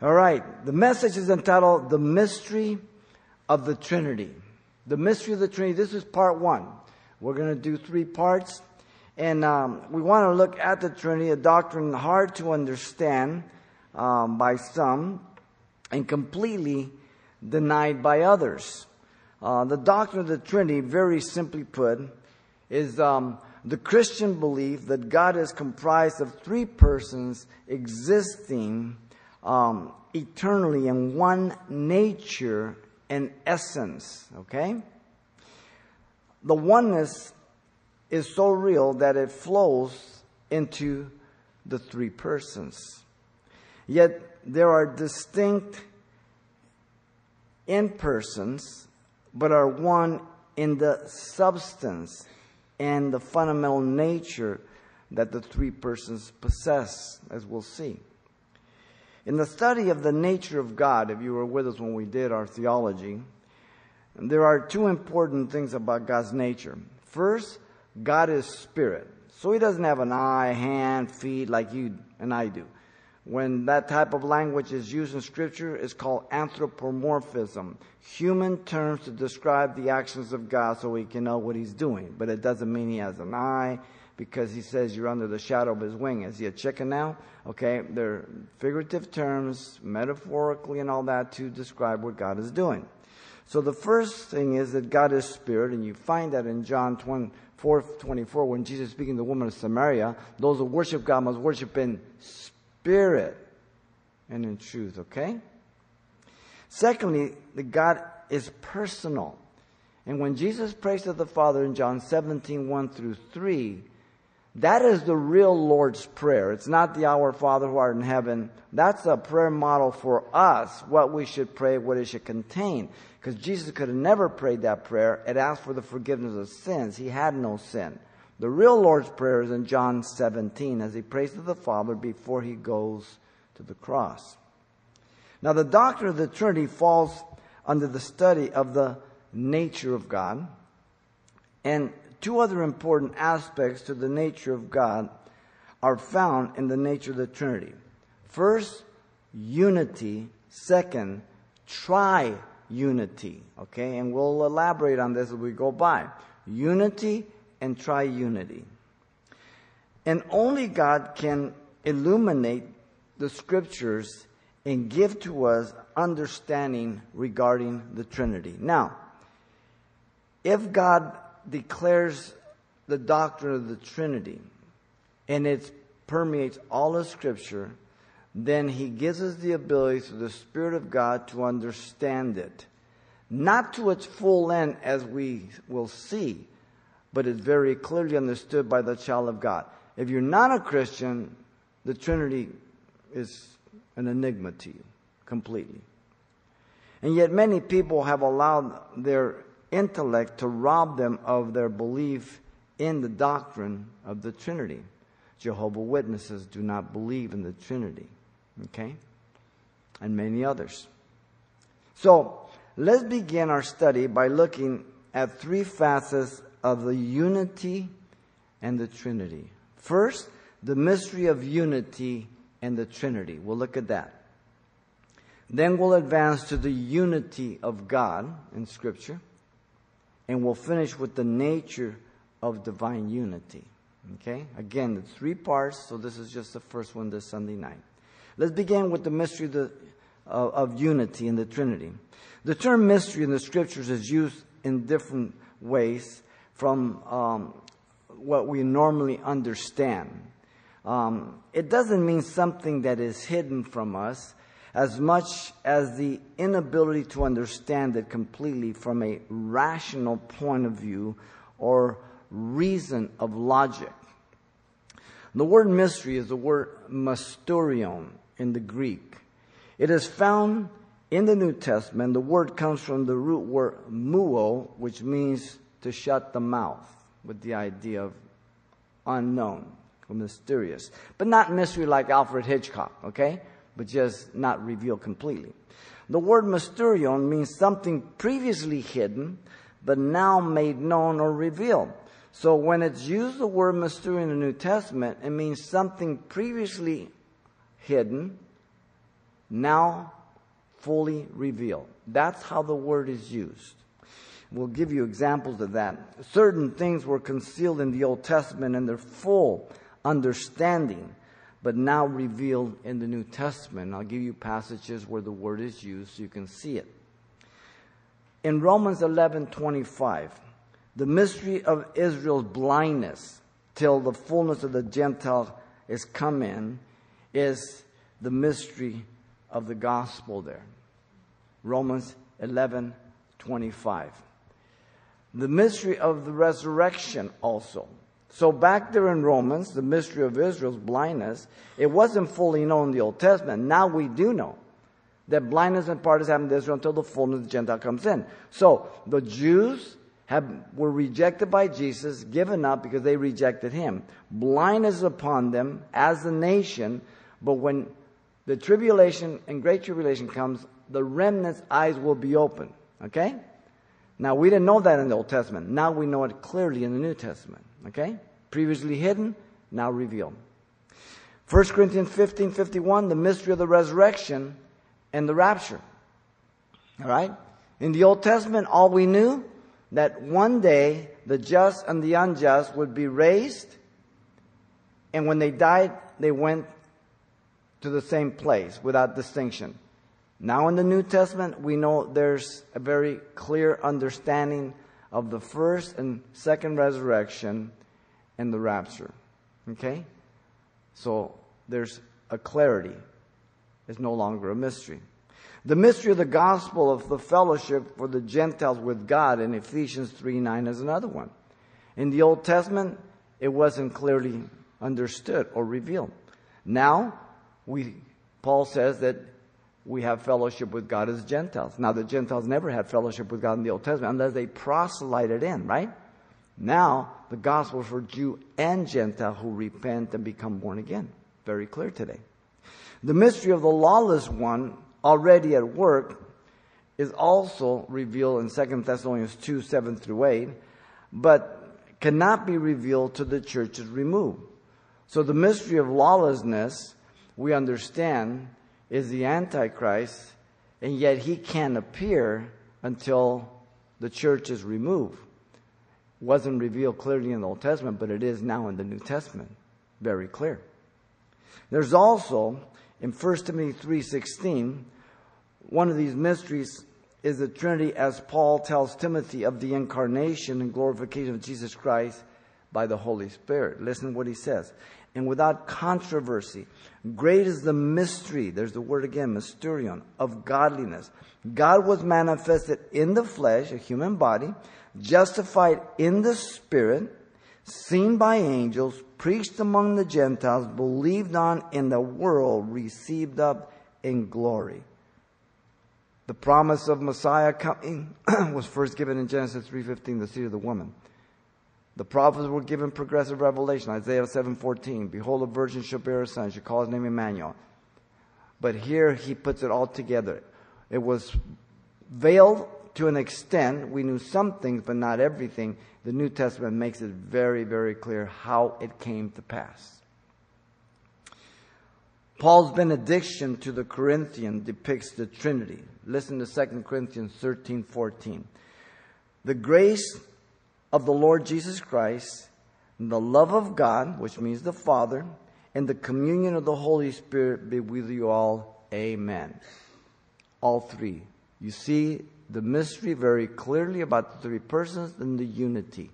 All right. The message is entitled The Mystery of the Trinity. The Mystery of the Trinity. This is part one. We're going to do three parts. And um, we want to look at the Trinity, a doctrine hard to understand um, by some and completely denied by others. Uh, the doctrine of the Trinity, very simply put, is um, the Christian belief that God is comprised of three persons existing um, eternally in one nature and essence. Okay? The oneness is so real that it flows into the three persons. Yet there are distinct in persons, but are one in the substance and the fundamental nature that the three persons possess, as we'll see. In the study of the nature of God, if you were with us when we did our theology, there are two important things about God's nature. First, God is spirit. So he doesn't have an eye, hand, feet like you and I do. When that type of language is used in scripture, it's called anthropomorphism. Human terms to describe the actions of God so we can know what he's doing. But it doesn't mean he has an eye because he says you're under the shadow of his wing. Is he a chicken now? Okay, they're figurative terms, metaphorically and all that to describe what God is doing. So the first thing is that God is spirit, and you find that in John 20, 4 24, when Jesus is speaking to the woman of Samaria, those who worship God must worship in spirit and in truth, okay? Secondly, the God is personal. And when Jesus prays to the Father in John 17, 1 through 3, that is the real Lord's Prayer. It's not the Our Father who art in heaven. That's a prayer model for us, what we should pray, what it should contain. Because Jesus could have never prayed that prayer. It asked for the forgiveness of sins. He had no sin. The real Lord's Prayer is in John 17 as he prays to the Father before he goes to the cross. Now, the doctrine of the Trinity falls under the study of the nature of God. And two other important aspects to the nature of God are found in the nature of the Trinity. First, unity. Second, triunity. Okay, and we'll elaborate on this as we go by. Unity and triunity. And only God can illuminate the scriptures and give to us understanding regarding the Trinity. Now, if God declares the doctrine of the Trinity and it permeates all of Scripture, then He gives us the ability through the Spirit of God to understand it. Not to its full end as we will see, but it's very clearly understood by the child of God. If you're not a Christian, the Trinity is an enigma to you completely. And yet, many people have allowed their intellect to rob them of their belief in the doctrine of the Trinity. Jehovah Witnesses do not believe in the Trinity. Okay? And many others. So, let's begin our study by looking at three facets of the unity and the Trinity. First, the mystery of unity and the Trinity. We'll look at that. Then we'll advance to the unity of God in Scripture. And we'll finish with the nature of divine unity. Okay? Again, the three parts, so this is just the first one this Sunday night. Let's begin with the mystery of, the, uh, of unity in the Trinity. The term mystery in the scriptures is used in different ways from um, what we normally understand. Um, it doesn't mean something that is hidden from us as much as the inability to understand it completely from a rational point of view or reason of logic. The word mystery is the word mysterion in the Greek. It is found in the New Testament. The word comes from the root word muo, which means to shut the mouth, with the idea of unknown or mysterious. But not mystery like Alfred Hitchcock, okay? But just not revealed completely. The word mysterion means something previously hidden, but now made known or revealed. So when it's used the word mysterion in the New Testament, it means something previously hidden, now fully revealed. That's how the word is used. We'll give you examples of that. Certain things were concealed in the Old Testament and their full understanding, but now revealed in the New Testament. I'll give you passages where the word is used so you can see it. In Romans 11:25, the mystery of Israel's blindness till the fullness of the Gentile is come in is the mystery of the gospel there. Romans 11:25 the mystery of the resurrection also. So back there in Romans, the mystery of Israel's blindness, it wasn't fully known in the Old Testament. Now we do know that blindness and part is happening to Israel until the fullness of the Gentile comes in. So the Jews have, were rejected by Jesus, given up because they rejected him. Blindness upon them as a nation, but when the tribulation and great tribulation comes, the remnant's eyes will be open. Okay? Now, we didn't know that in the Old Testament. Now we know it clearly in the New Testament. Okay? Previously hidden, now revealed. 1 Corinthians 15 51, the mystery of the resurrection and the rapture. All right? In the Old Testament, all we knew that one day the just and the unjust would be raised, and when they died, they went to the same place without distinction. Now in the New Testament, we know there's a very clear understanding of the first and second resurrection and the rapture. Okay? So there's a clarity. It's no longer a mystery. The mystery of the gospel of the fellowship for the Gentiles with God in Ephesians 3 9 is another one. In the Old Testament, it wasn't clearly understood or revealed. Now, we, Paul says that we have fellowship with God as Gentiles. Now, the Gentiles never had fellowship with God in the Old Testament unless they proselyted in, right? Now, the gospel for Jew and Gentile who repent and become born again. Very clear today. The mystery of the lawless one already at work is also revealed in 2 Thessalonians 2 7 through 8, but cannot be revealed to the churches removed. So the mystery of lawlessness, we understand, is the Antichrist, and yet he can't appear until the church is removed. Wasn't revealed clearly in the Old Testament, but it is now in the New Testament. Very clear. There's also in 1 Timothy 3:16 one of these mysteries is the Trinity as Paul tells Timothy of the incarnation and glorification of Jesus Christ by the Holy Spirit. Listen to what he says and without controversy. Great is the mystery, there's the word again, mysterion, of godliness. God was manifested in the flesh, a human body, justified in the spirit, seen by angels, preached among the Gentiles, believed on in the world, received up in glory. The promise of Messiah coming was first given in Genesis 3:15, the seed of the woman. The prophets were given progressive revelation. Isaiah 7:14, "Behold, a virgin shall bear a son; she call his name Emmanuel." But here he puts it all together. It was veiled to an extent. We knew some things, but not everything. The New Testament makes it very, very clear how it came to pass. Paul's benediction to the Corinthian depicts the Trinity. Listen to 2 Corinthians 13 14. The grace of the Lord Jesus Christ, the love of God, which means the Father, and the communion of the Holy Spirit be with you all. Amen. All three. You see the mystery very clearly about the three persons and the unity.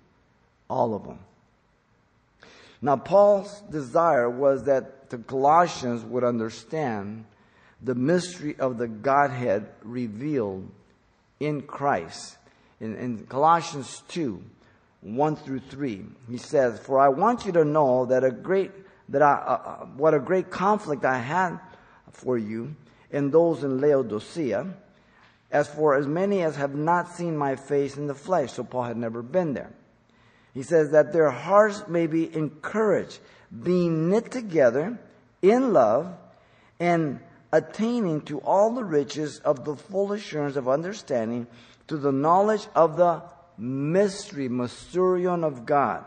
All of them. Now, Paul's desire was that the Colossians would understand the mystery of the Godhead revealed in Christ. In, in Colossians 2, 1 through 3. He says, For I want you to know that a great, that I, uh, uh, what a great conflict I had for you and those in Laodicea, as for as many as have not seen my face in the flesh. So Paul had never been there. He says that their hearts may be encouraged, being knit together in love and attaining to all the riches of the full assurance of understanding to the knowledge of the mystery, mysterion of God,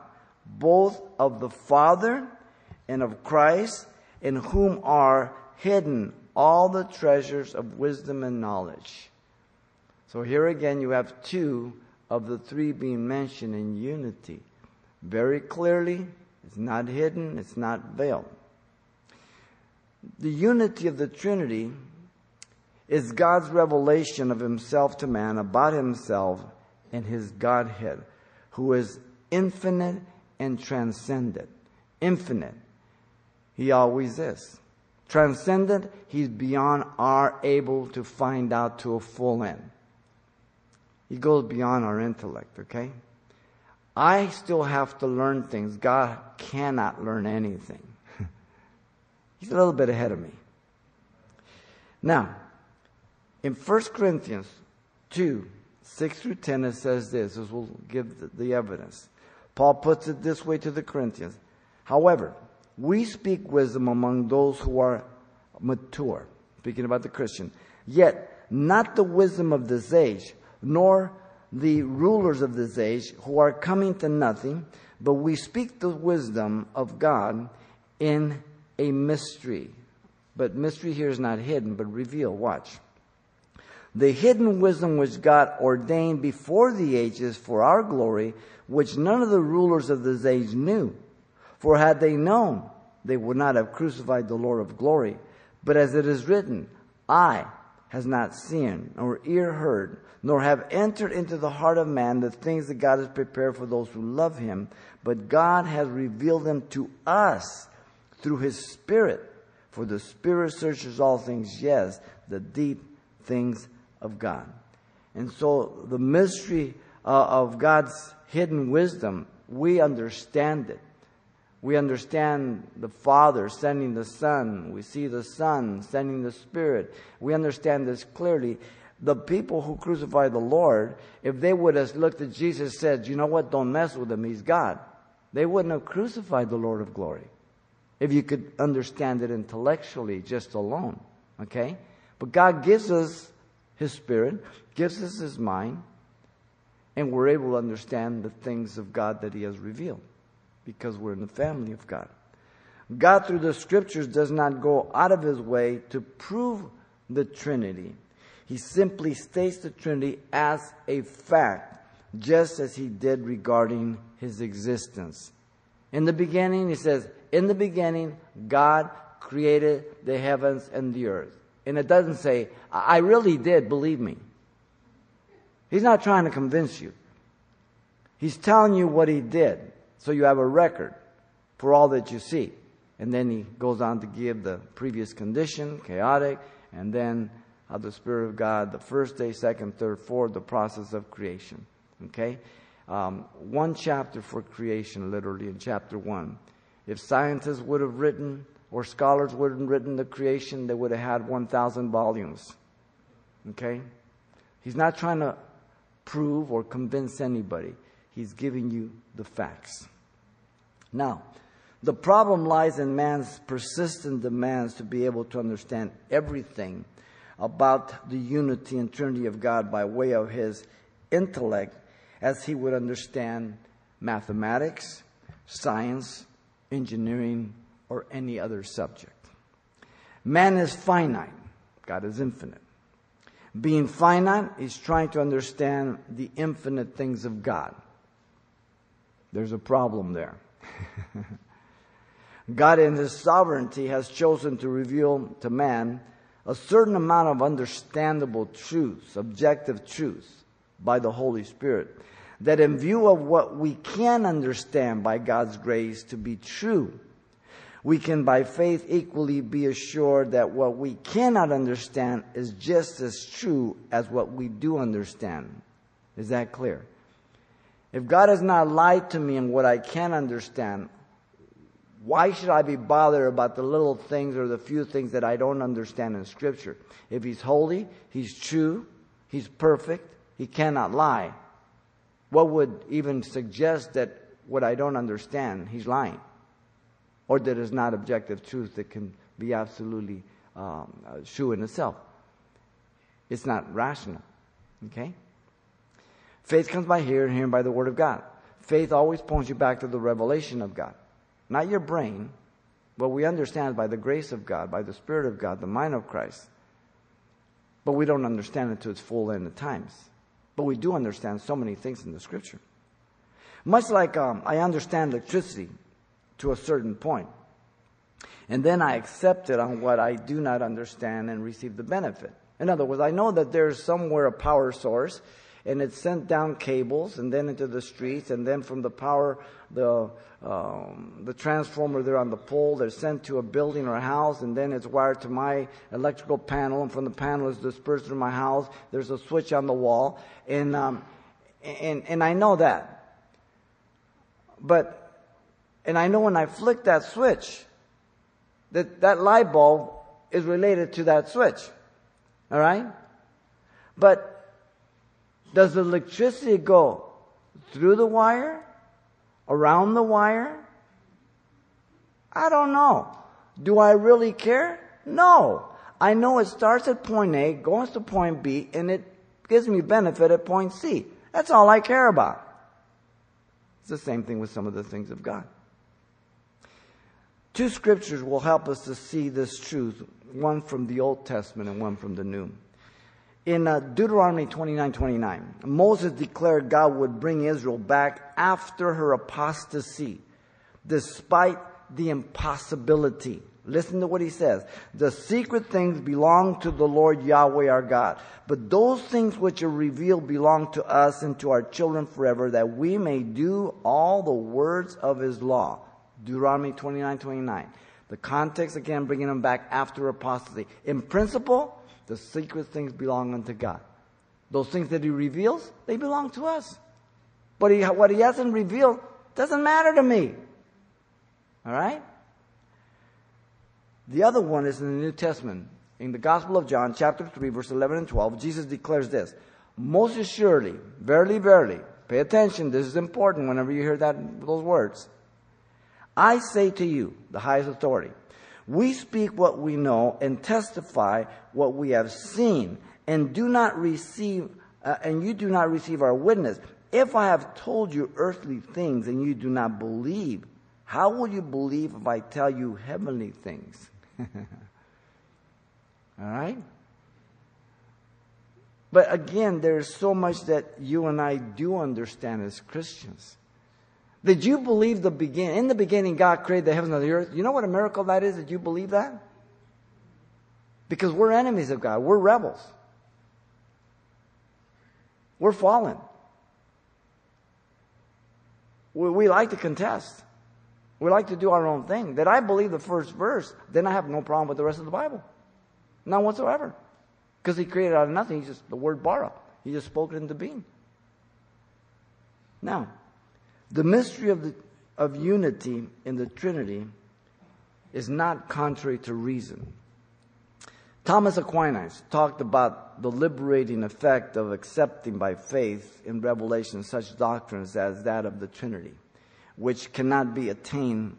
both of the Father and of Christ, in whom are hidden all the treasures of wisdom and knowledge. So here again, you have two of the three being mentioned in unity. Very clearly, it's not hidden, it's not veiled. The unity of the Trinity is God's revelation of Himself to man about Himself and His Godhead, who is infinite and transcendent. Infinite. He always is. Transcendent, He's beyond our able to find out to a full end. He goes beyond our intellect, okay? I still have to learn things. God cannot learn anything. He's a little bit ahead of me. Now, in 1 Corinthians 2, 6 through 10, it says this. This will give the, evidence. Paul puts it this way to the Corinthians. However, we speak wisdom among those who are mature, speaking about the Christian, yet not the wisdom of this age, nor the rulers of this age who are coming to nothing, but we speak the wisdom of God in a mystery. But mystery here is not hidden, but revealed. Watch. The hidden wisdom which God ordained before the ages for our glory, which none of the rulers of this age knew. For had they known, they would not have crucified the Lord of glory. But as it is written, eye has not seen, nor ear heard, nor have entered into the heart of man the things that God has prepared for those who love him, but God has revealed them to us through his Spirit. For the Spirit searches all things, yes, the deep things of God. And so the mystery uh, of God's hidden wisdom, we understand it. We understand the Father sending the Son. We see the Son sending the Spirit. We understand this clearly the people who crucified the Lord, if they would have looked at Jesus said, you know what, don't mess with him, he's God, they wouldn't have crucified the Lord of glory. If you could understand it intellectually just alone. Okay? But God gives us his spirit, gives us his mind, and we're able to understand the things of God that he has revealed because we're in the family of God. God, through the scriptures, does not go out of his way to prove the Trinity. He simply states the Trinity as a fact, just as he did regarding his existence. In the beginning, he says, In the beginning, God created the heavens and the earth. And it doesn't say, I really did, believe me. He's not trying to convince you. He's telling you what he did, so you have a record for all that you see. And then he goes on to give the previous condition, chaotic, and then of the Spirit of God, the first day, second, third, fourth, the process of creation. Okay? Um, one chapter for creation, literally, in chapter one. If scientists would have written, or scholars would have written the creation, they would have had 1,000 volumes. Okay? He's not trying to prove or convince anybody. He's giving you the facts. Now, the problem lies in man's persistent demands to be able to understand everything about the unity and Trinity of God by way of his intellect as he would understand mathematics, science, engineering, or any other subject. Man is finite, God is infinite. Being finite is trying to understand the infinite things of God. There's a problem there. God, in His sovereignty, has chosen to reveal to man a certain amount of understandable truths, objective truths by the Holy Spirit. That in view of what we can understand by God's grace to be true, we can by faith equally be assured that what we cannot understand is just as true as what we do understand. Is that clear? If God has not lied to me in what I can understand, why should I be bothered about the little things or the few things that I don't understand in Scripture? If He's holy, He's true, He's perfect, He cannot lie. What would even suggest that what I don't understand, He's lying? Or that is not objective truth that can be absolutely um, uh, true in itself? It's not rational. Okay? Faith comes by hearing, hearing by the Word of God. Faith always points you back to the revelation of God. Not your brain, What we understand by the grace of God, by the Spirit of God, the mind of Christ. But we don't understand it to its full end at times. But we do understand so many things in the Scripture. Much like um, I understand electricity to a certain point. And then I accept it on what I do not understand and receive the benefit. In other words, I know that there's somewhere a power source and it's sent down cables and then into the streets and then from the power, the, um, the transformer there on the pole, they're sent to a building or a house and then it's wired to my electrical panel and from the panel is dispersed through my house. There's a switch on the wall and, um, and, and I know that. But, and I know when I flick that switch, that that light bulb is related to that switch. All right? But does the electricity go through the wire? Around the wire? I don't know. Do I really care? No. I know it starts at point A, goes to point B, and it gives me benefit at point C. That's all I care about. It's the same thing with some of the things of God. Two scriptures will help us to see this truth, one from the Old Testament and one from the New. In uh, Deuteronomy 29 29, Moses declared God would bring Israel back after her apostasy, despite the impossibility. Listen to what he says. The secret things belong to the Lord Yahweh our God. But those things which are revealed belong to us and to our children forever, that we may do all the words of his law. Deuteronomy 29 29. The context, again, bringing them back after apostasy. In principle, the secret things belong unto God. Those things that he reveals, they belong to us. But he, what he hasn't revealed doesn't matter to me. All right? The other one is in the New Testament. In the Gospel of John, chapter 3, verse 11 and 12, Jesus declares this Most assuredly, verily, verily, pay attention, this is important whenever you hear that, those words. I say to you, the highest authority, we speak what we know and testify what we have seen, and do not receive, uh, and you do not receive our witness. If I have told you earthly things and you do not believe, how will you believe if I tell you heavenly things? All right? But again, there's so much that you and I do understand as Christians. Did you believe the begin? In the beginning, God created the heavens and the earth. You know what a miracle that is? Did you believe that? Because we're enemies of God. We're rebels. We're fallen. We, we like to contest. We like to do our own thing. That I believe the first verse, then I have no problem with the rest of the Bible. None whatsoever. Because he created out of nothing. He just, the word bara. He just spoke it into being. Now, the mystery of, the, of unity in the Trinity is not contrary to reason. Thomas Aquinas talked about the liberating effect of accepting by faith in Revelation such doctrines as that of the Trinity which cannot be attained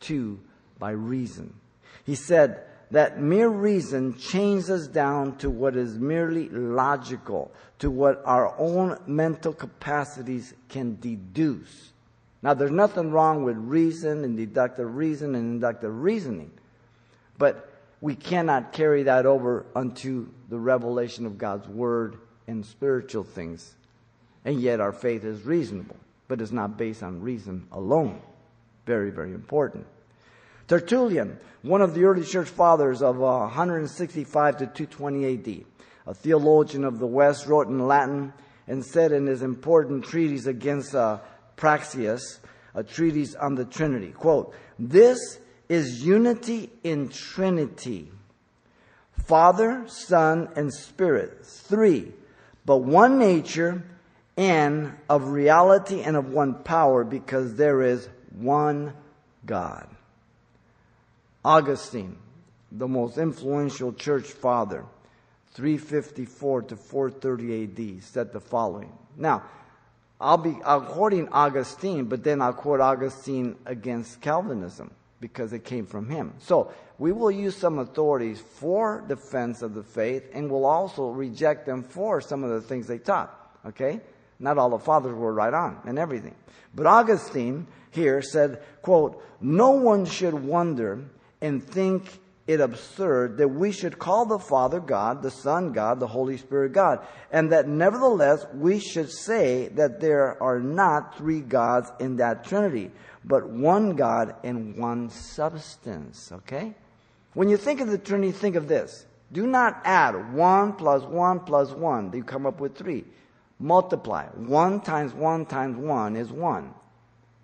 to by reason. He said that mere reason chains us down to what is merely logical, to what our own mental capacities can deduce. Now, there's nothing wrong with reason and deductive reason and inductive reasoning, but we cannot carry that over unto the revelation of God's Word and spiritual things. And yet our faith is reasonable but is not based on reason alone. Very, very important. Tertullian, one of the early church fathers of uh, 165 to 220 AD, a theologian of the West, wrote in Latin and said in his important treatise against uh, Praxeas, a treatise on the Trinity, quote, This is unity in Trinity. Father, Son, and Spirit, three, but one nature and of reality and of one power because there is one God. Augustine, the most influential church father, 354 to 430 AD, said the following. Now, I'll be I'll quoting Augustine, but then I'll quote Augustine against Calvinism because it came from him. So we will use some authorities for defense of the faith, and we'll also reject them for some of the things they taught. Okay? Not all the fathers were right on and everything. But Augustine here said, quote, no one should wonder and think it absurd that we should call the Father God, the Son God, the Holy Spirit God, and that nevertheless we should say that there are not three gods in that Trinity, but one God and one substance. Okay? When you think of the Trinity, think of this. Do not add one plus one plus one. You come up with three. Multiply. One times one times one is one.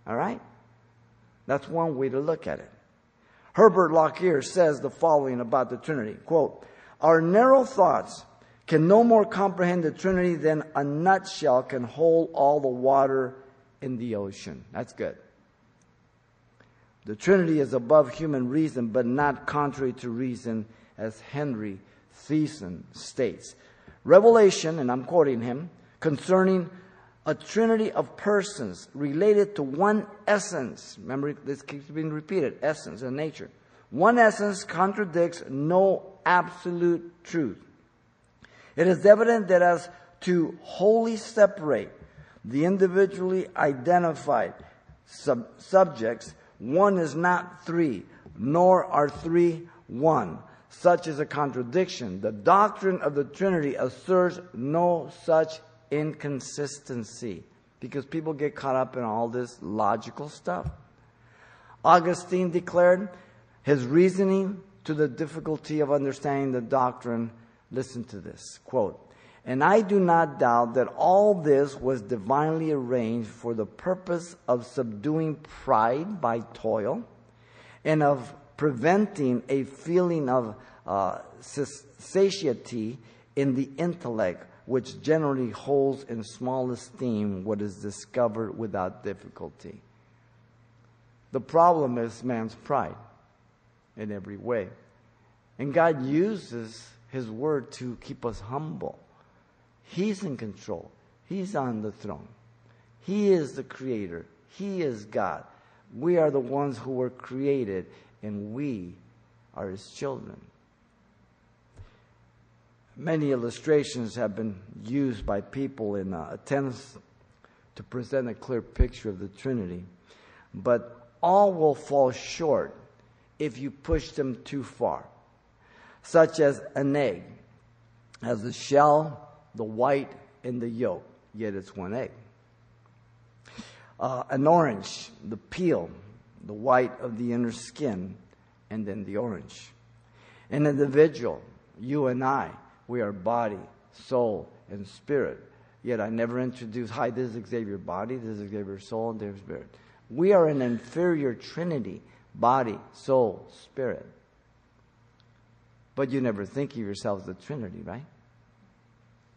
All right? That's one way to look at it. Herbert Lockyer says the following about the Trinity. Quote, Our narrow thoughts can no more comprehend the Trinity than a nutshell can hold all the water in the ocean. That's good. The Trinity is above human reason, but not contrary to reason, as Henry Thiessen states. Revelation, and I'm quoting him, concerning a trinity of persons related to one essence. Remember, this keeps being repeated essence and nature. One essence contradicts no absolute truth. It is evident that as to wholly separate the individually identified sub- subjects, one is not three, nor are three one. Such is a contradiction. The doctrine of the Trinity asserts no such inconsistency because people get caught up in all this logical stuff. Augustine declared his reasoning to the difficulty of understanding the doctrine. Listen to this quote, and I do not doubt that all this was divinely arranged for the purpose of subduing pride by toil and of preventing a feeling of uh, satiety in the intellect which generally holds in small esteem what is discovered without difficulty. The problem is man's pride in every way. And God uses His Word to keep us humble. He's in control, He's on the throne. He is the Creator, He is God. We are the ones who were created, and we are His children. Many illustrations have been used by people in uh, attempts to present a clear picture of the Trinity, but all will fall short if you push them too far, such as an egg has the shell, the white, and the yolk, yet it's one egg. Uh, an orange, the peel, the white of the inner skin, and then the orange. An individual, you and I, we are body, soul, and spirit. Yet I never introduce, hi, this is Xavier body, this is Xavier soul, and there's spirit. We are an inferior trinity body, soul, spirit. But you never think of yourself as the Trinity, right?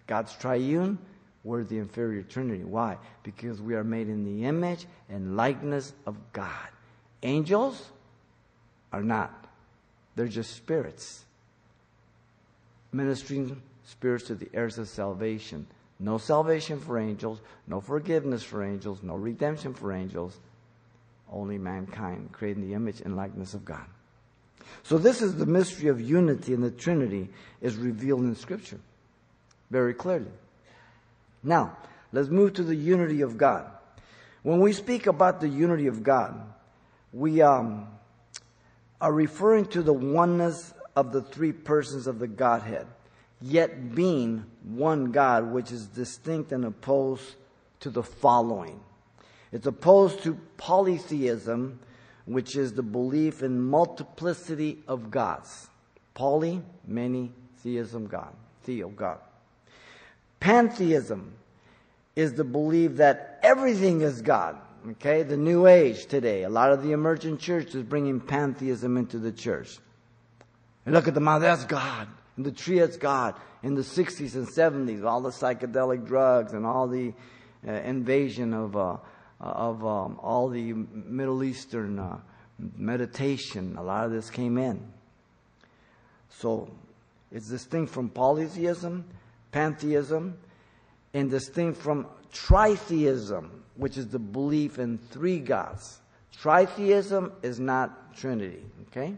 God's triune, we're the inferior Trinity. Why? Because we are made in the image and likeness of God. Angels are not, they're just spirits ministering spirits to the heirs of salvation. No salvation for angels, no forgiveness for angels, no redemption for angels, only mankind, creating the image and likeness of God. So this is the mystery of unity in the Trinity is revealed in Scripture very clearly. Now, let's move to the unity of God. When we speak about the unity of God, we um, are referring to the oneness of the three persons of the Godhead, yet being one God, which is distinct and opposed to the following. It's opposed to polytheism, which is the belief in multiplicity of gods. Poly, many, theism, God, theo, God. Pantheism is the belief that everything is God. Okay, the New Age today, a lot of the emergent church is bringing pantheism into the church. And look at the mouth, that's God. And the tree, that's God. In the 60s and 70s, all the psychedelic drugs and all the uh, invasion of, uh, of um, all the Middle Eastern uh, meditation, a lot of this came in. So it's distinct from polytheism, pantheism, and distinct from tritheism, which is the belief in three gods. Tritheism is not Trinity, okay?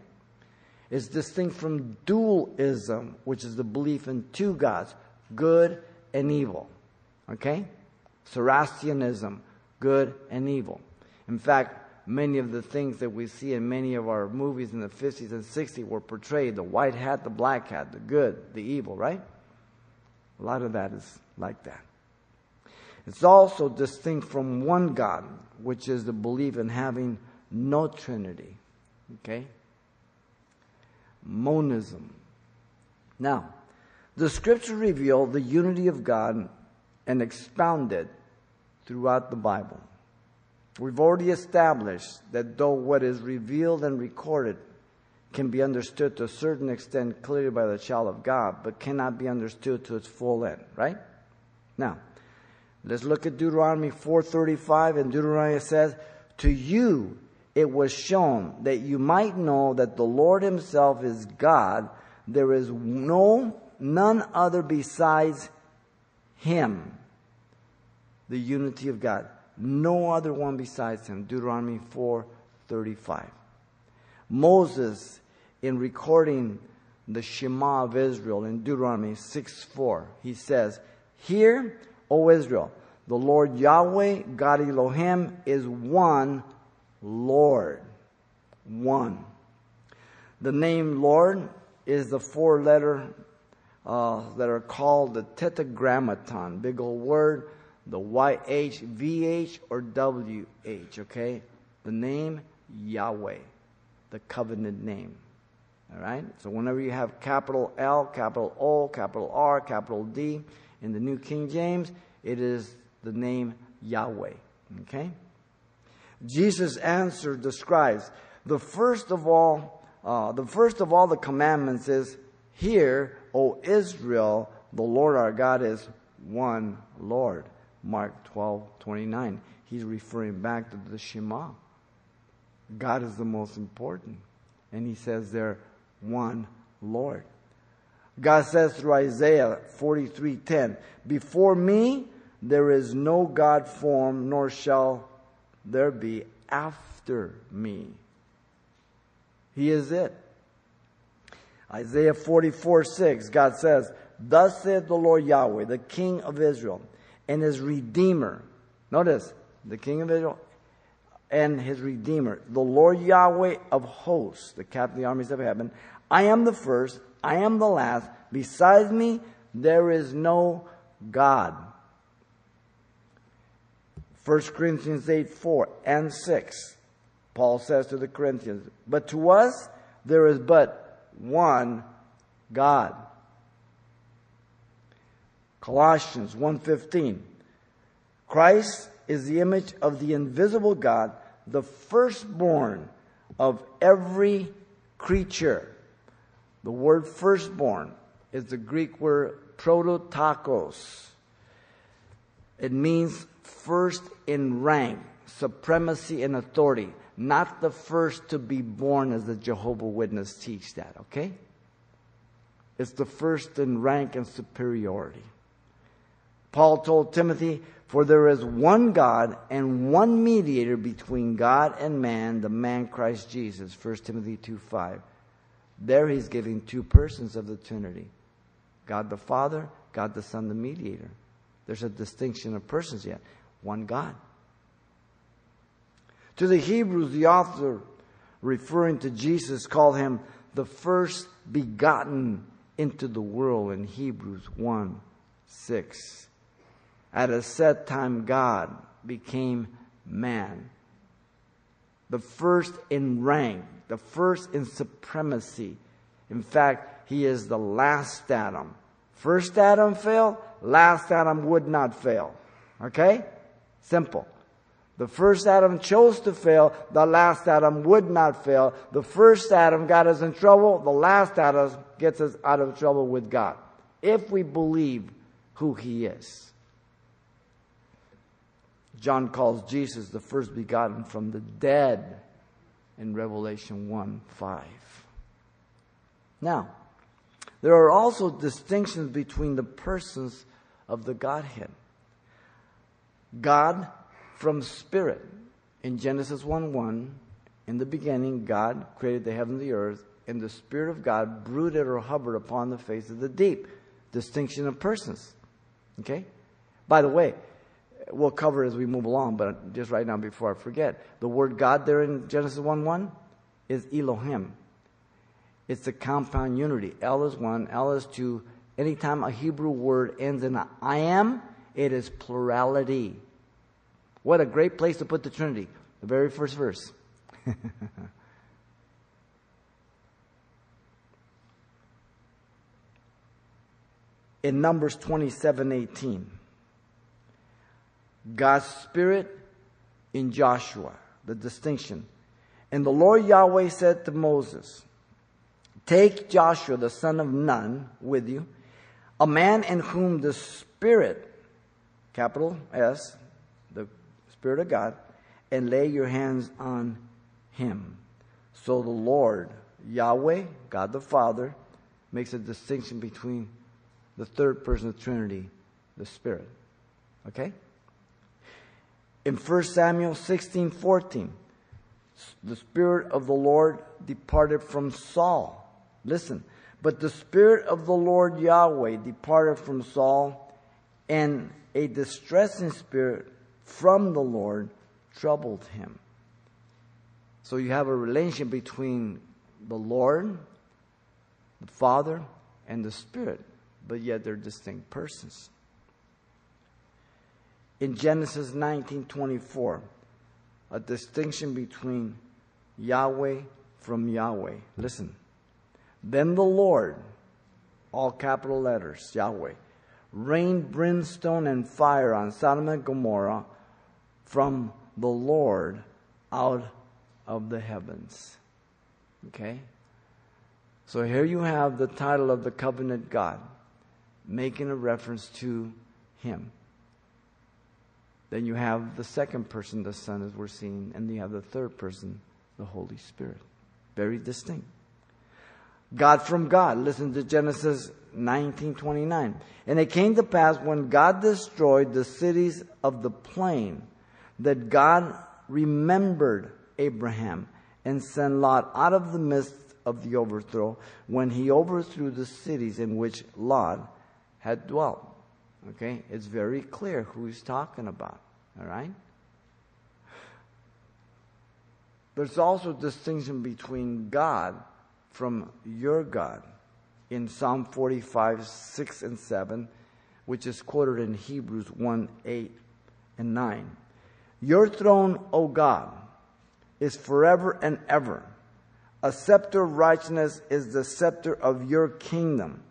Is distinct from dualism, which is the belief in two gods, good and evil. Okay? Zoroastrianism, good and evil. In fact, many of the things that we see in many of our movies in the 50s and 60s were portrayed the white hat, the black hat, the good, the evil, right? A lot of that is like that. It's also distinct from one God, which is the belief in having no Trinity. Okay? Monism. Now, the scripture reveal the unity of God and expound it throughout the Bible. We've already established that though what is revealed and recorded can be understood to a certain extent clearly by the child of God, but cannot be understood to its full end, right? Now, let's look at Deuteronomy 4:35 and Deuteronomy says, "To you it was shown that you might know that the Lord himself is God, there is no none other besides him." The unity of God. No other one besides him. Deuteronomy 4:35. Moses in recording the Shema of Israel in Deuteronomy 6 4. He says, Hear, O Israel, the Lord Yahweh, God Elohim, is one Lord. One. The name Lord is the four letter uh, that are called the tetragrammaton, big old word, the YH, VH, or WH, okay? The name Yahweh, the covenant name. All right? So whenever you have capital L, capital O, capital R, capital D in the New King James, it is the name Yahweh. Okay? Jesus' answer describes the first of all, uh, the first of all the commandments is, Hear, O Israel, the Lord our God is one Lord. Mark 12, 29. He's referring back to the Shema. God is the most important. And he says there, one Lord. God says through Isaiah 43:10, "Before me there is no God formed, nor shall there be after me." He is it. Isaiah 44 6, God says, "Thus saith the Lord Yahweh, the King of Israel, and his Redeemer." Notice, the King of Israel and his Redeemer, the Lord Yahweh of hosts, the captain of the armies of heaven. I am the first, I am the last. Besides me, there is no God. 1 Corinthians 8 4 and 6. Paul says to the Corinthians, But to us there is but one God. Colossians 1:15 Christ is the image of the invisible God, the firstborn of every creature. The word firstborn is the Greek word prototokos. It means first in rank, supremacy and authority, not the first to be born as the Jehovah Witness teach that, okay? It's the first in rank and superiority. Paul told Timothy, for there is one God and one mediator between God and man, the man Christ Jesus. 1 Timothy 2 5. There he's giving two persons of the Trinity God the Father, God the Son, the mediator. There's a distinction of persons yet. One God. To the Hebrews, the author, referring to Jesus, called him the first begotten into the world in Hebrews 1 6. At a set time, God became man. The first in rank, the first in supremacy. In fact, he is the last Adam. First Adam failed, last Adam would not fail. Okay? Simple. The first Adam chose to fail, the last Adam would not fail. The first Adam got us in trouble, the last Adam gets us out of trouble with God. If we believe who he is. John calls Jesus the first begotten from the dead in Revelation 1 5. Now, there are also distinctions between the persons of the Godhead. God from spirit. In Genesis 1 1, in the beginning, God created the heaven and the earth, and the Spirit of God brooded or hovered upon the face of the deep. Distinction of persons. Okay? By the way, we'll cover as we move along, but just right now before I forget, the word God there in Genesis 1 1 is Elohim. It's the compound unity. L is one, L is two. Anytime a Hebrew word ends in I am, it is plurality. What a great place to put the Trinity. The very first verse. in Numbers 27 18. God's Spirit in Joshua, the distinction. And the Lord Yahweh said to Moses, Take Joshua the son of Nun with you, a man in whom the Spirit, capital S, the Spirit of God, and lay your hands on him. So the Lord, Yahweh, God the Father, makes a distinction between the third person of the Trinity, the Spirit. Okay? In 1 Samuel 16 14, the Spirit of the Lord departed from Saul. Listen, but the Spirit of the Lord Yahweh departed from Saul, and a distressing spirit from the Lord troubled him. So you have a relation between the Lord, the Father, and the Spirit, but yet they're distinct persons in Genesis 19:24, a distinction between Yahweh from Yahweh. Listen. Then the Lord, all capital letters, Yahweh, rained brimstone and fire on Sodom and Gomorrah from the Lord out of the heavens. Okay? So here you have the title of the covenant God, making a reference to Him. Then you have the second person, the Son, as we're seeing, and you have the third person, the Holy Spirit. Very distinct. God from God. Listen to Genesis 19:29. And it came to pass when God destroyed the cities of the plain that God remembered Abraham and sent Lot out of the midst of the overthrow when he overthrew the cities in which Lot had dwelt. Okay? It's very clear who he's talking about. All right? There's also a distinction between God from your God in Psalm 45, 6 and 7, which is quoted in Hebrews 1, 8 and 9. Your throne, O God, is forever and ever. A scepter of righteousness is the scepter of your kingdom.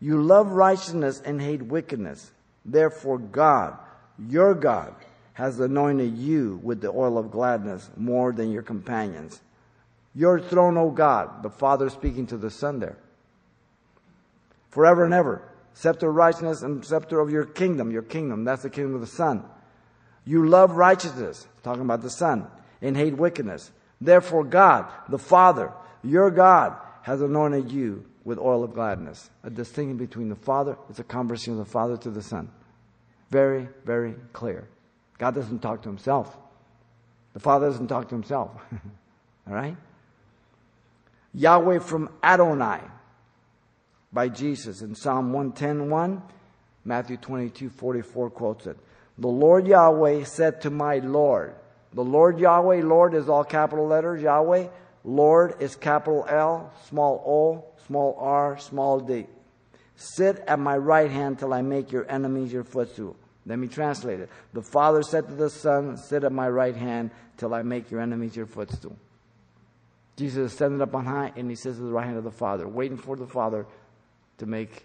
You love righteousness and hate wickedness. Therefore, God, your God, has anointed you with the oil of gladness more than your companions. Your throne, O God, the Father speaking to the Son there. Forever and ever. Scepter of righteousness and scepter of your kingdom. Your kingdom, that's the kingdom of the Son. You love righteousness, talking about the Son, and hate wickedness. Therefore, God, the Father, your God, has anointed you with oil of gladness. A distinction between the Father, it's a conversation of the Father to the Son. Very, very clear. God doesn't talk to himself. The Father doesn't talk to himself. All right? Yahweh from Adonai by Jesus in Psalm 110.1, Matthew 22.44 quotes it. The Lord Yahweh said to my Lord, the Lord Yahweh, Lord is all capital letters, Yahweh. Lord is capital L, small o, small r, small d. Sit at my right hand till I make your enemies your footstool. Let me translate it. The Father said to the Son, Sit at my right hand till I make your enemies your footstool. Jesus ascended up on high and he sits at the right hand of the Father, waiting for the Father to make,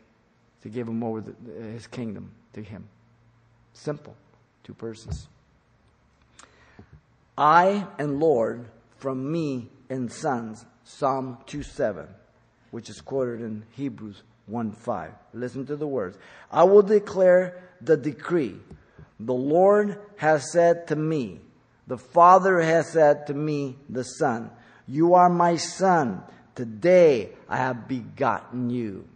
to give him over the, his kingdom to him. Simple. Two persons. I and Lord from me and sons, Psalm 2 7, which is quoted in Hebrews 1 5. Listen to the words. I will declare the decree. The Lord has said to me, the Father has said to me, the Son, You are my Son. Today I have begotten you.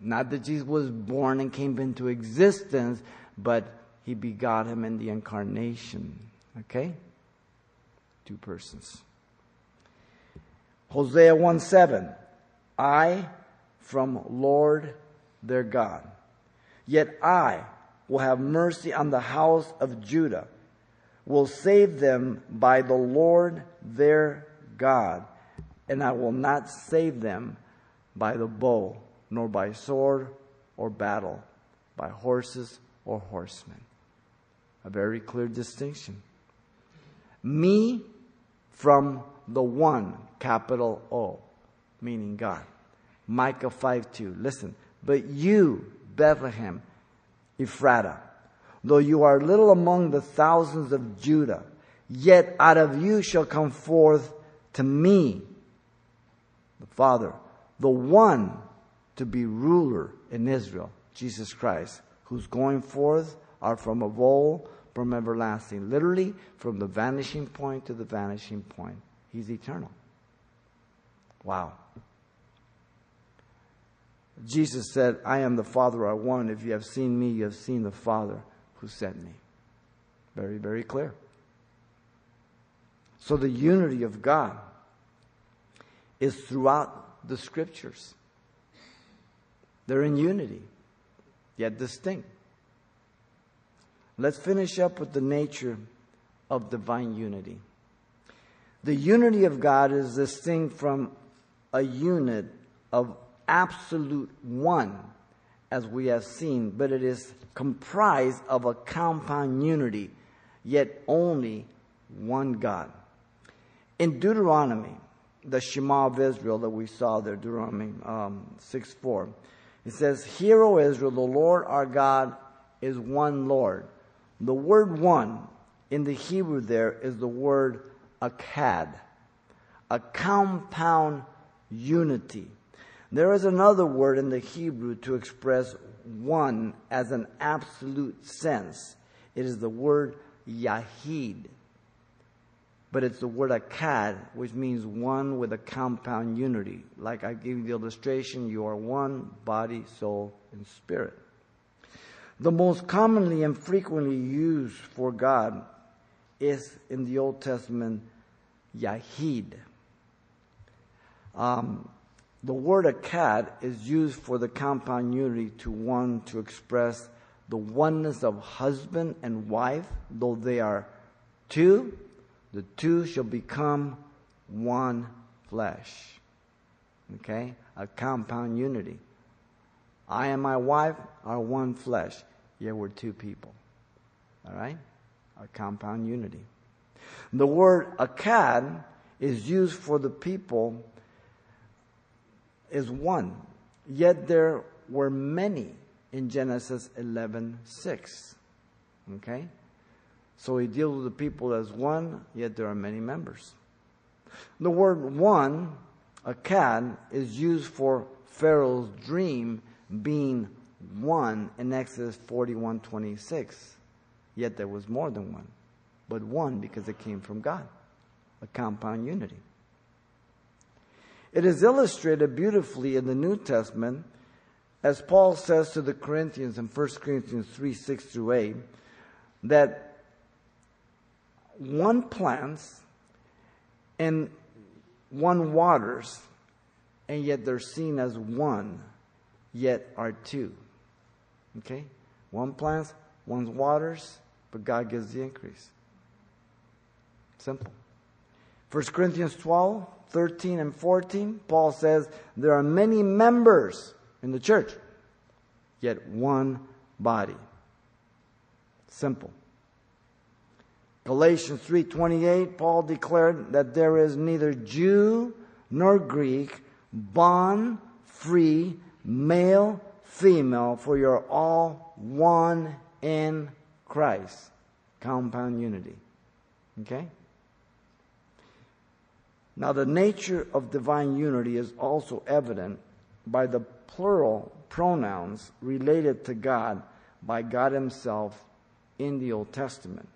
Not that Jesus was born and came into existence, but he begot him in the incarnation. Okay? Two persons. Hosea 1 7. I from Lord their God. Yet I, will have mercy on the house of Judah, will save them by the Lord their God, and I will not save them by the bow, nor by sword or battle, by horses or horsemen. A very clear distinction. Me from the one, capital O, meaning God. Micah 5 2. Listen, but you, Bethlehem, Ephratah, though you are little among the thousands of Judah, yet out of you shall come forth to me, the Father, the one to be ruler in Israel, Jesus Christ, whose going forth are from of old, from everlasting. Literally, from the vanishing point to the vanishing point. He's eternal. Wow. Jesus said, I am the Father I one. If you have seen me, you have seen the Father who sent me. Very, very clear. So the unity of God is throughout the scriptures. They're in unity, yet distinct. Let's finish up with the nature of divine unity. The unity of God is distinct from a unit of absolute one, as we have seen, but it is comprised of a compound unity, yet only one God. In Deuteronomy, the Shema of Israel that we saw there, Deuteronomy um, 6 4, it says, Hear, O Israel, the Lord our God is one Lord. The word one in the Hebrew there is the word akkad, a compound unity. There is another word in the Hebrew to express one as an absolute sense. It is the word yahid. But it's the word akkad, which means one with a compound unity. Like I gave you the illustration, you are one body, soul, and spirit. The most commonly and frequently used for God is in the Old Testament, Yahid. Um, the word akkad is used for the compound unity to one to express the oneness of husband and wife, though they are two, the two shall become one flesh. Okay? A compound unity. I and my wife are one flesh, yet we're two people. All right? A compound unity. The word akkad is used for the people is one. Yet there were many in Genesis 11:6. Okay? So he deals with the people as one, yet there are many members. The word one, akkad, is used for Pharaoh's dream being one in Exodus 41:26. Yet there was more than one, but one because it came from God, a compound unity. It is illustrated beautifully in the New Testament, as Paul says to the Corinthians in 1 Corinthians 3 6 through 8, that one plants and one waters, and yet they're seen as one, yet are two. Okay? One plants, one waters, but God gives the increase. Simple. 1 Corinthians 12, 13 and 14, Paul says there are many members in the church, yet one body. Simple. Galatians 3:28 Paul declared that there is neither Jew nor Greek, bond, free, male, female, for you're all one in Christ. Compound unity. Okay? Now, the nature of divine unity is also evident by the plural pronouns related to God by God himself in the Old Testament.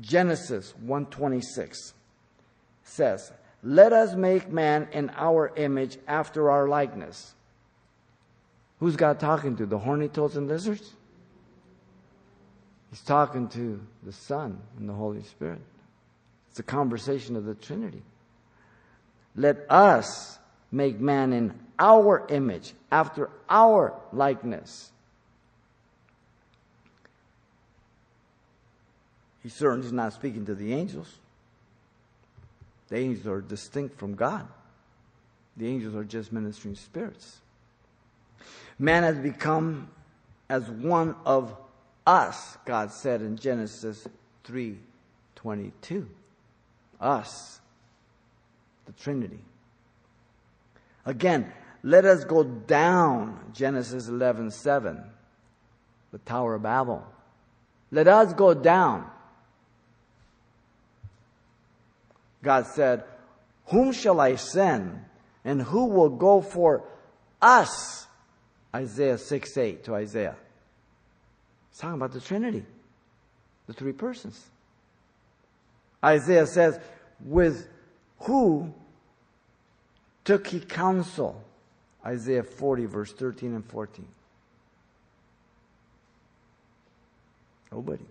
Genesis 1:26 says, "Let us make man in our image after our likeness." Who's God talking to? The horny toads and lizards? He's talking to the Son and the Holy Spirit. It's a conversation of the Trinity. Let us make man in our image, after our likeness. He certainly is not speaking to the angels. The angels are distinct from God. The angels are just ministering spirits. Man has become as one of us, God said in Genesis 3:22. Us, the Trinity. Again, let us go down, Genesis 11:7, the Tower of Babel. Let us go down. God said, Whom shall I send? And who will go for us? Isaiah 6 8 to Isaiah. It's talking about the Trinity, the three persons. Isaiah says, With who took he counsel? Isaiah 40, verse 13 and 14. Nobody.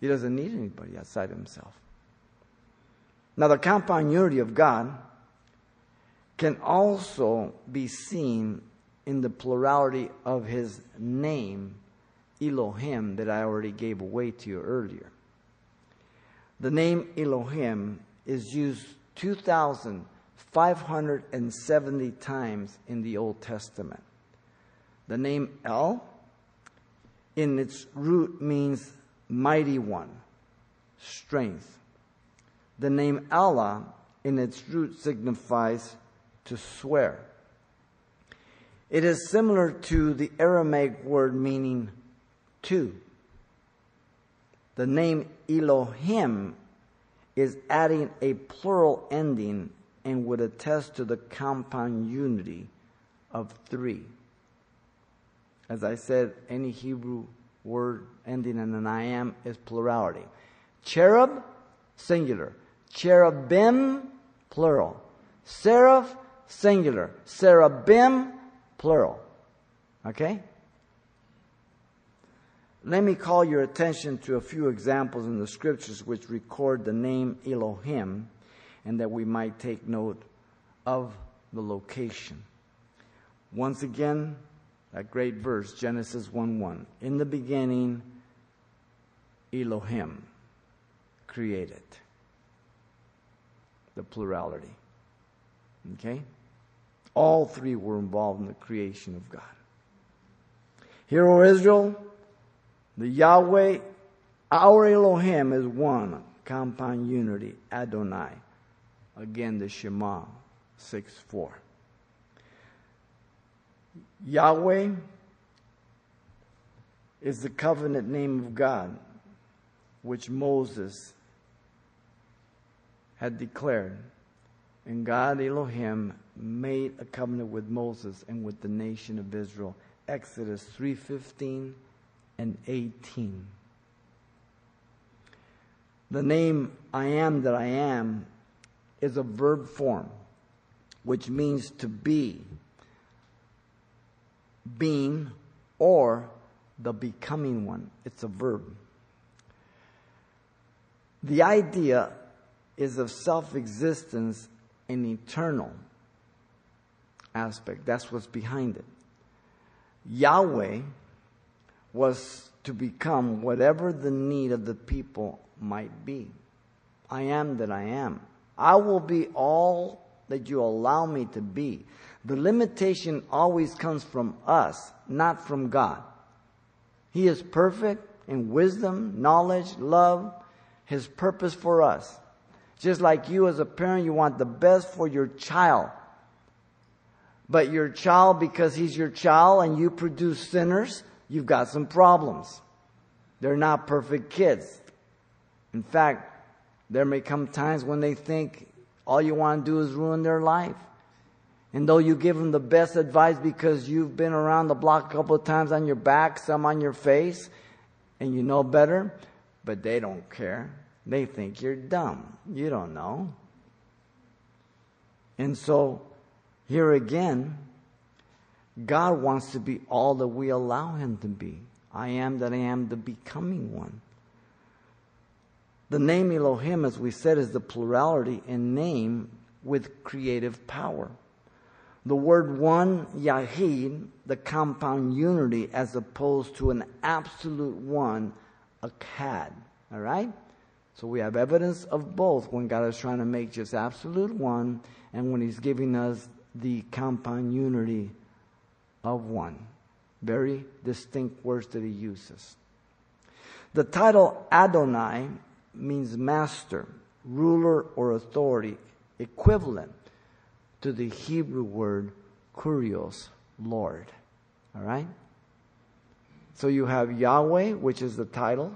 He doesn't need anybody outside of himself. Now, the compound unity of God can also be seen in the plurality of his name, Elohim, that I already gave away to you earlier. The name Elohim is used 2,570 times in the Old Testament. The name El, in its root, means mighty one, strength. The name Allah, in its root, signifies to swear. It is similar to the Aramaic word meaning two. The name Elohim is adding a plural ending and would attest to the compound unity of three. As I said, any Hebrew word ending in an I am is plurality. Cherub, singular. Cherubim, plural. Seraph, singular. Cherubim, plural. Okay? Let me call your attention to a few examples in the scriptures which record the name Elohim and that we might take note of the location. Once again, that great verse, Genesis 1 1. In the beginning, Elohim created the plurality. Okay? All three were involved in the creation of God. Hear, O Israel, the Yahweh, our Elohim is one, compound unity, Adonai. Again, the Shema 6 4. Yahweh is the covenant name of God, which Moses had declared. And God Elohim made a covenant with Moses and with the nation of Israel. Exodus 3:15 and 18. The name I am that I am is a verb form, which means to be, being, or the becoming one. It's a verb. The idea is of self existence and eternal aspect. That's what's behind it. Yahweh was to become whatever the need of the people might be. I am that I am. I will be all that you allow me to be. The limitation always comes from us, not from God. He is perfect in wisdom, knowledge, love, His purpose for us. Just like you as a parent, you want the best for your child. But your child, because he's your child and you produce sinners, you've got some problems. They're not perfect kids. In fact, there may come times when they think all you want to do is ruin their life. And though you give them the best advice because you've been around the block a couple of times on your back, some on your face, and you know better, but they don't care. They think you're dumb. You don't know. And so, here again, God wants to be all that we allow Him to be. I am that I am the becoming one. The name Elohim, as we said, is the plurality in name with creative power. The word one, Yahid, the compound unity, as opposed to an absolute one, Akkad. All right? So we have evidence of both when God is trying to make just absolute one and when He's giving us the compound unity of one. Very distinct words that He uses. The title Adonai means master, ruler, or authority, equivalent to the Hebrew word kurios, Lord. All right? So you have Yahweh, which is the title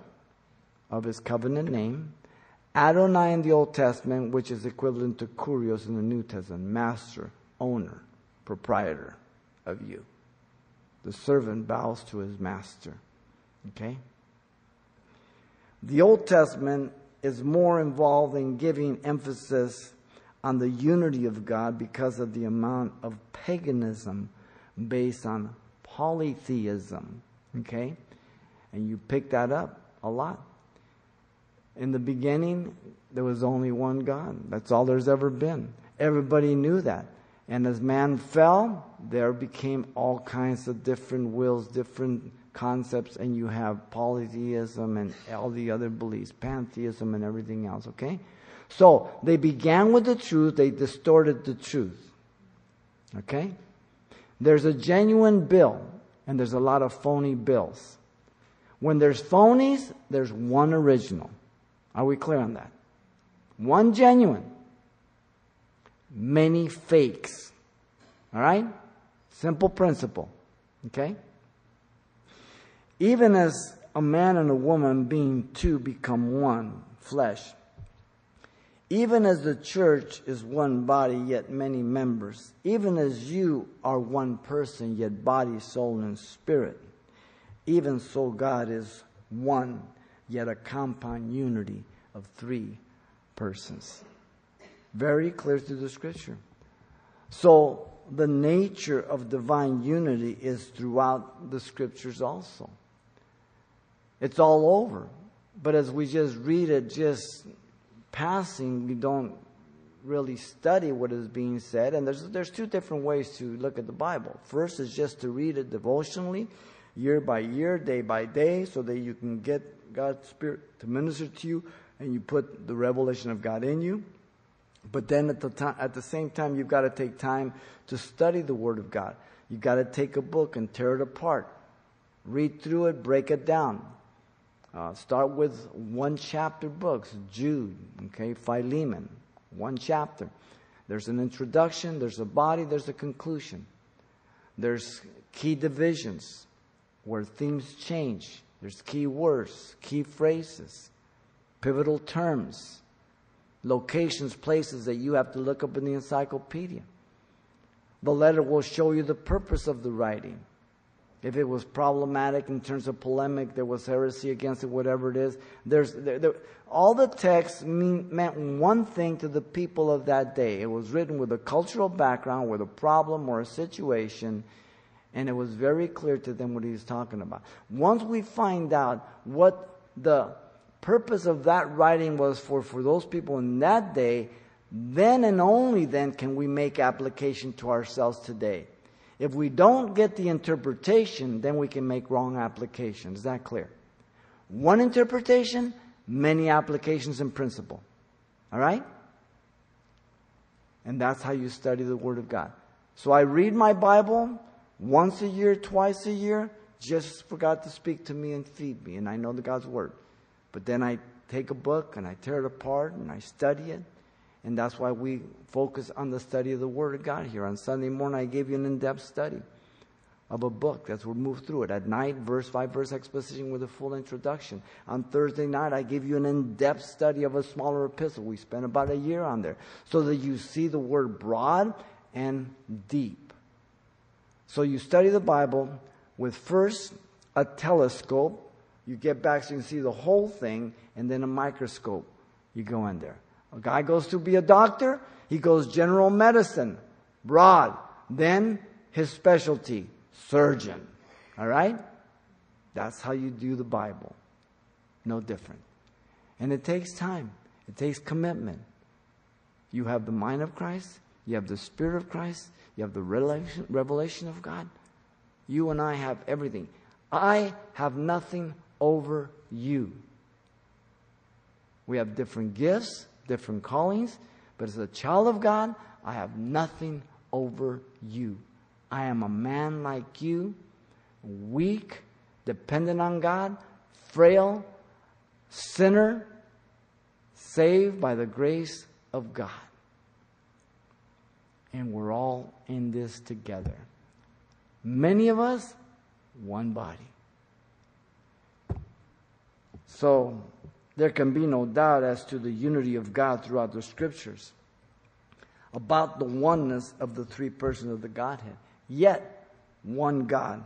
of his covenant name. Adonai in the Old Testament, which is equivalent to kurios in the New Testament, master, owner, proprietor of you. The servant bows to his master. Okay? The Old Testament is more involved in giving emphasis on the unity of God because of the amount of paganism based on polytheism. Okay? And you pick that up a lot. In the beginning, there was only one God. That's all there's ever been. Everybody knew that. And as man fell, there became all kinds of different wills, different concepts, and you have polytheism and all the other beliefs, pantheism and everything else, okay? So they began with the truth, they distorted the truth. Okay? There's a genuine bill, and there's a lot of phony bills. When there's phonies, there's one original. Are we clear on that? One genuine, many fakes. All right? Simple principle. Okay? Even as a man and a woman being two become one flesh, even as the church is one body, yet many members, even as you are one person, yet body, soul, and spirit, even so God is one, yet a compound unity of three persons. Very clear through the scripture. So, the nature of divine unity is throughout the scriptures also. It's all over. But as we just read it, just passing, we don't really study what is being said. And there's, there's two different ways to look at the Bible. First is just to read it devotionally, year by year, day by day, so that you can get God's Spirit to minister to you and you put the revelation of God in you. But then at the, time, at the same time, you've got to take time to study the Word of God. You've got to take a book and tear it apart. Read through it, break it down. Uh, start with one chapter books, Jude, okay, Philemon, one chapter. There's an introduction, there's a body, there's a conclusion. There's key divisions where things change. There's key words, key phrases, pivotal terms, locations, places that you have to look up in the encyclopedia. The letter will show you the purpose of the writing if it was problematic in terms of polemic, there was heresy against it, whatever it is. There's, there, there, all the texts mean, meant one thing to the people of that day. It was written with a cultural background, with a problem or a situation, and it was very clear to them what he was talking about. Once we find out what the purpose of that writing was for, for those people in that day, then and only then can we make application to ourselves today. If we don't get the interpretation, then we can make wrong applications. Is that clear? One interpretation, many applications in principle. All right? And that's how you study the Word of God. So I read my Bible once a year, twice a year, just for God to speak to me and feed me, and I know the God's Word. But then I take a book and I tear it apart and I study it and that's why we focus on the study of the Word of God here. On Sunday morning, I gave you an in depth study of a book. That's we move through it. At night, verse by verse exposition with a full introduction. On Thursday night, I give you an in depth study of a smaller epistle. We spent about a year on there so that you see the Word broad and deep. So you study the Bible with first a telescope. You get back so you can see the whole thing, and then a microscope. You go in there. A guy goes to be a doctor, he goes general medicine, broad. Then his specialty, surgeon. All right? That's how you do the Bible. No different. And it takes time, it takes commitment. You have the mind of Christ, you have the Spirit of Christ, you have the revelation, of God. You and I have everything. I have nothing over you. We have different gifts, different callings, but as a child of God, I have nothing over you. I am a man like you, weak, dependent on God, frail, sinner, saved by the grace of God. And we're all in this together. Many of us, one body. So, there can be no doubt as to the unity of God throughout the scriptures, about the oneness of the three persons of the Godhead. Yet, one God,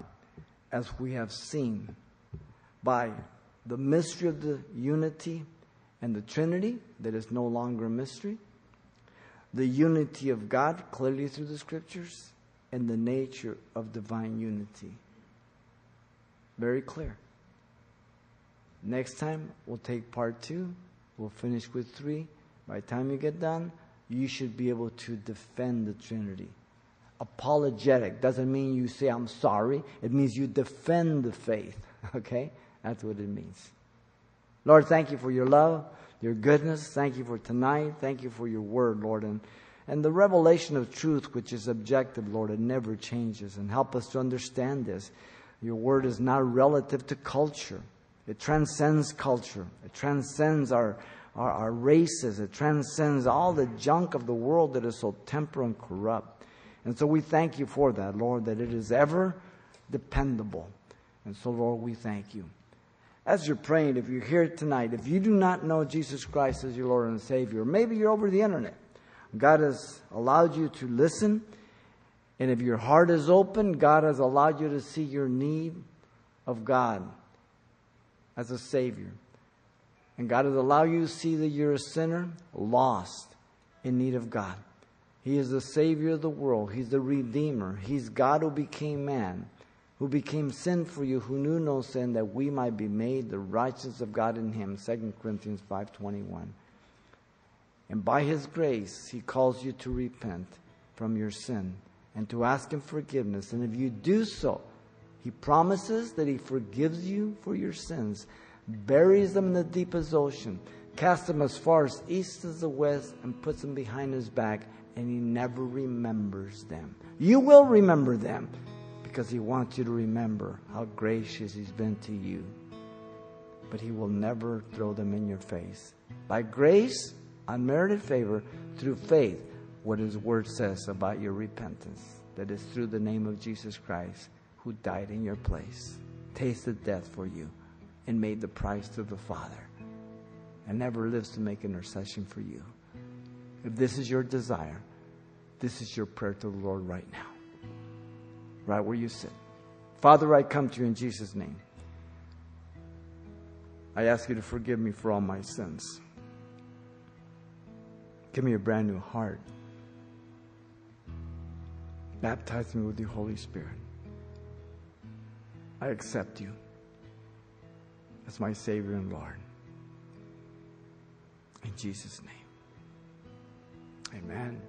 as we have seen by the mystery of the unity and the Trinity, that is no longer a mystery, the unity of God clearly through the scriptures, and the nature of divine unity. Very clear. Next time, we'll take part two. We'll finish with three. By the time you get done, you should be able to defend the Trinity. Apologetic doesn't mean you say, I'm sorry. It means you defend the faith. Okay? That's what it means. Lord, thank you for your love, your goodness. Thank you for tonight. Thank you for your word, Lord. And, and the revelation of truth, which is objective, Lord, it never changes. And help us to understand this. Your word is not relative to culture. It transcends culture. It transcends our, our, our, races. It transcends all the junk of the world that is so temporal and corrupt. And so we thank you for that, Lord, that it is ever dependable. And so, Lord, we thank you. As you're praying, if you're here tonight, if you do not know Jesus Christ as your Lord and Savior, maybe you're over the internet. God has allowed you to listen. And if your heart is open, God has allowed you to see your need of God as a Savior. And God has allowed you to see that you're a sinner, lost, in need of God. He is the Savior of the world. He's the Redeemer. He's God who became man, who became sin for you, who knew no sin, that we might be made the righteousness of God in Him. 2 Corinthians 5.21 And by His grace, He calls you to repent from your sin and to ask Him forgiveness. And if you do so, he promises that He forgives you for your sins, buries them in the deepest ocean, casts them as far as east as the west, and puts them behind His back, and He never remembers them. You will remember them because He wants you to remember how gracious He's been to you. But He will never throw them in your face. By grace, unmerited favor, through faith, what His Word says about your repentance. That is through the name of Jesus Christ who died in your place, tasted death for you, and made the price to the Father, and never lives to make intercession for you. If this is your desire, this is your prayer to the Lord right now, right where you sit. Father, I come to you in Jesus' name. I ask you to forgive me for all my sins. Give me a brand new heart. Baptize me with the Holy Spirit. I accept you as my Savior and Lord. In Jesus' name. Amen.